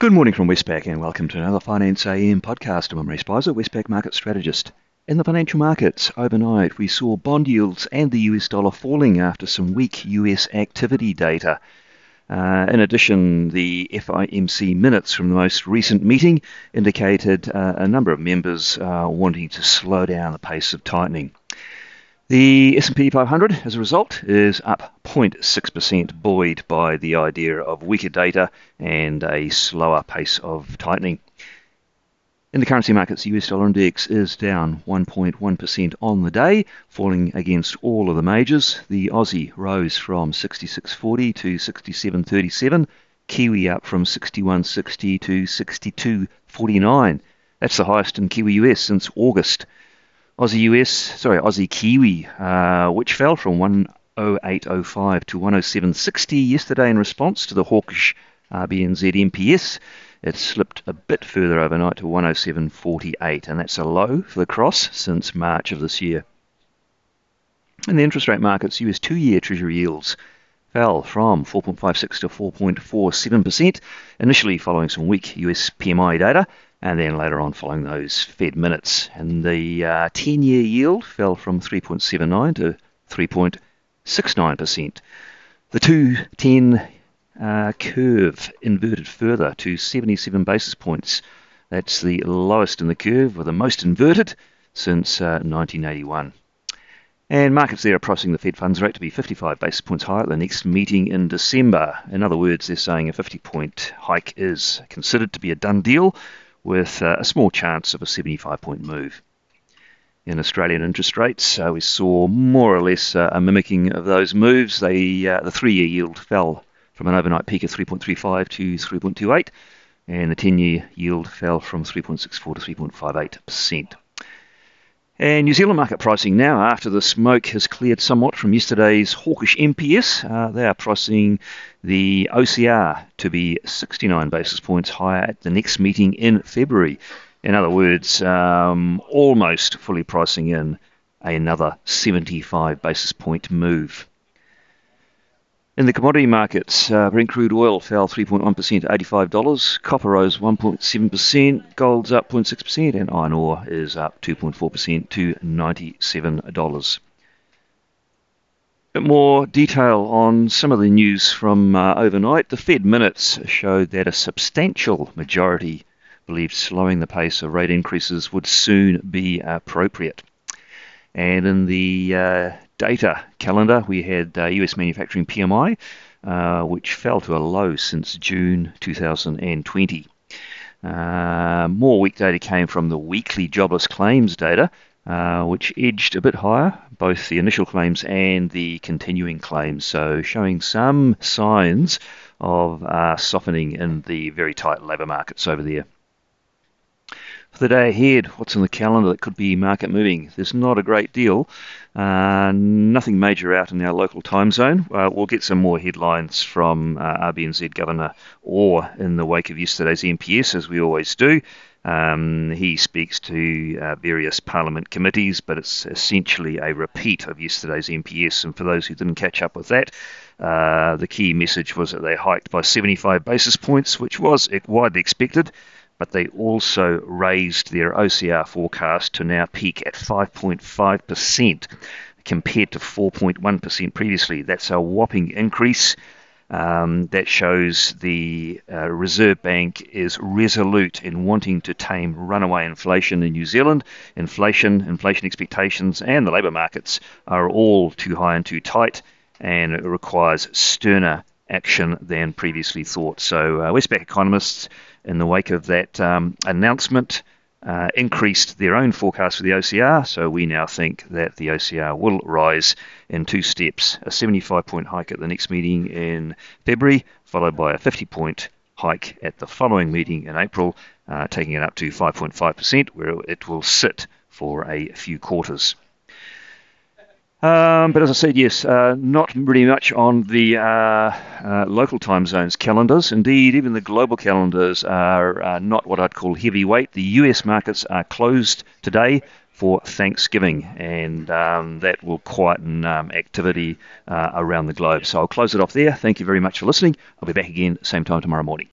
Good morning from Westpac and welcome to another Finance AM podcast. I'm Ray Spicer, Westpac market strategist. In the financial markets overnight, we saw bond yields and the US dollar falling after some weak US activity data. Uh, in addition, the FOMC minutes from the most recent meeting indicated uh, a number of members uh, wanting to slow down the pace of tightening. The S&P 500, as a result, is up 0.6%, buoyed by the idea of weaker data and a slower pace of tightening. In the currency markets, the US dollar index is down 1.1% on the day, falling against all of the majors. The Aussie rose from 66.40 to 67.37, Kiwi up from 61.60 to 62.49. That's the highest in Kiwi US since August. Aussie US, sorry, Aussie Kiwi, uh, which fell from 108.05 to 107.60 yesterday in response to the hawkish RBNZ MPS. It slipped a bit further overnight to 107.48, and that's a low for the cross since March of this year. In the interest rate markets, US two year Treasury yields fell from 4.56 to 4.47%, initially following some weak US PMI data and then later on following those Fed minutes. And the uh, 10 year yield fell from 3.79 to 3.69%. The 210 uh, curve inverted further to 77 basis points. That's the lowest in the curve, or the most inverted since uh, 1981. And markets there are pricing the Fed funds rate to be 55 basis points higher at the next meeting in December. In other words, they're saying a 50 point hike is considered to be a done deal with uh, a small chance of a 75 point move. In Australian interest rates, uh, we saw more or less uh, a mimicking of those moves. They, uh, the three year yield fell from an overnight peak of 3.35 to 3.28, and the 10 year yield fell from 3.64 to 3.58%. And New Zealand market pricing now, after the smoke has cleared somewhat from yesterday's hawkish MPS, uh, they are pricing the OCR to be 69 basis points higher at the next meeting in February. In other words, um, almost fully pricing in another 75 basis point move. In the commodity markets, uh, Brent crude oil fell 3.1% to $85. Copper rose 1.7%. Gold's up 0.6%. And iron ore is up 2.4% to $97. bit more detail on some of the news from uh, overnight. The Fed minutes showed that a substantial majority believed slowing the pace of rate increases would soon be appropriate. And in the uh, data calendar, we had uh, US manufacturing PMI, uh, which fell to a low since June 2020. Uh, more weak data came from the weekly jobless claims data, uh, which edged a bit higher, both the initial claims and the continuing claims, so showing some signs of uh, softening in the very tight labour markets over there. For the day ahead, what's on the calendar that could be market moving? There's not a great deal. Uh, nothing major out in our local time zone. Uh, we'll get some more headlines from uh, RBNZ Governor Orr in the wake of yesterday's MPS, as we always do. Um, he speaks to uh, various Parliament committees, but it's essentially a repeat of yesterday's MPS. And for those who didn't catch up with that, uh, the key message was that they hiked by 75 basis points, which was widely expected but they also raised their OCR forecast to now peak at 5.5% compared to 4.1% previously. That's a whopping increase. Um, that shows the uh, Reserve Bank is resolute in wanting to tame runaway inflation in New Zealand. Inflation, inflation expectations, and the labour markets are all too high and too tight, and it requires sterner action than previously thought. So, uh, Westpac economists, in the wake of that um, announcement, uh, increased their own forecast for the OCR. So, we now think that the OCR will rise in two steps a 75 point hike at the next meeting in February, followed by a 50 point hike at the following meeting in April, uh, taking it up to 5.5%, where it will sit for a few quarters. Um, but as I said, yes, uh, not really much on the uh, uh, local time zones calendars. Indeed, even the global calendars are uh, not what I'd call heavyweight. The US markets are closed today for Thanksgiving, and um, that will quieten um, activity uh, around the globe. So I'll close it off there. Thank you very much for listening. I'll be back again same time tomorrow morning.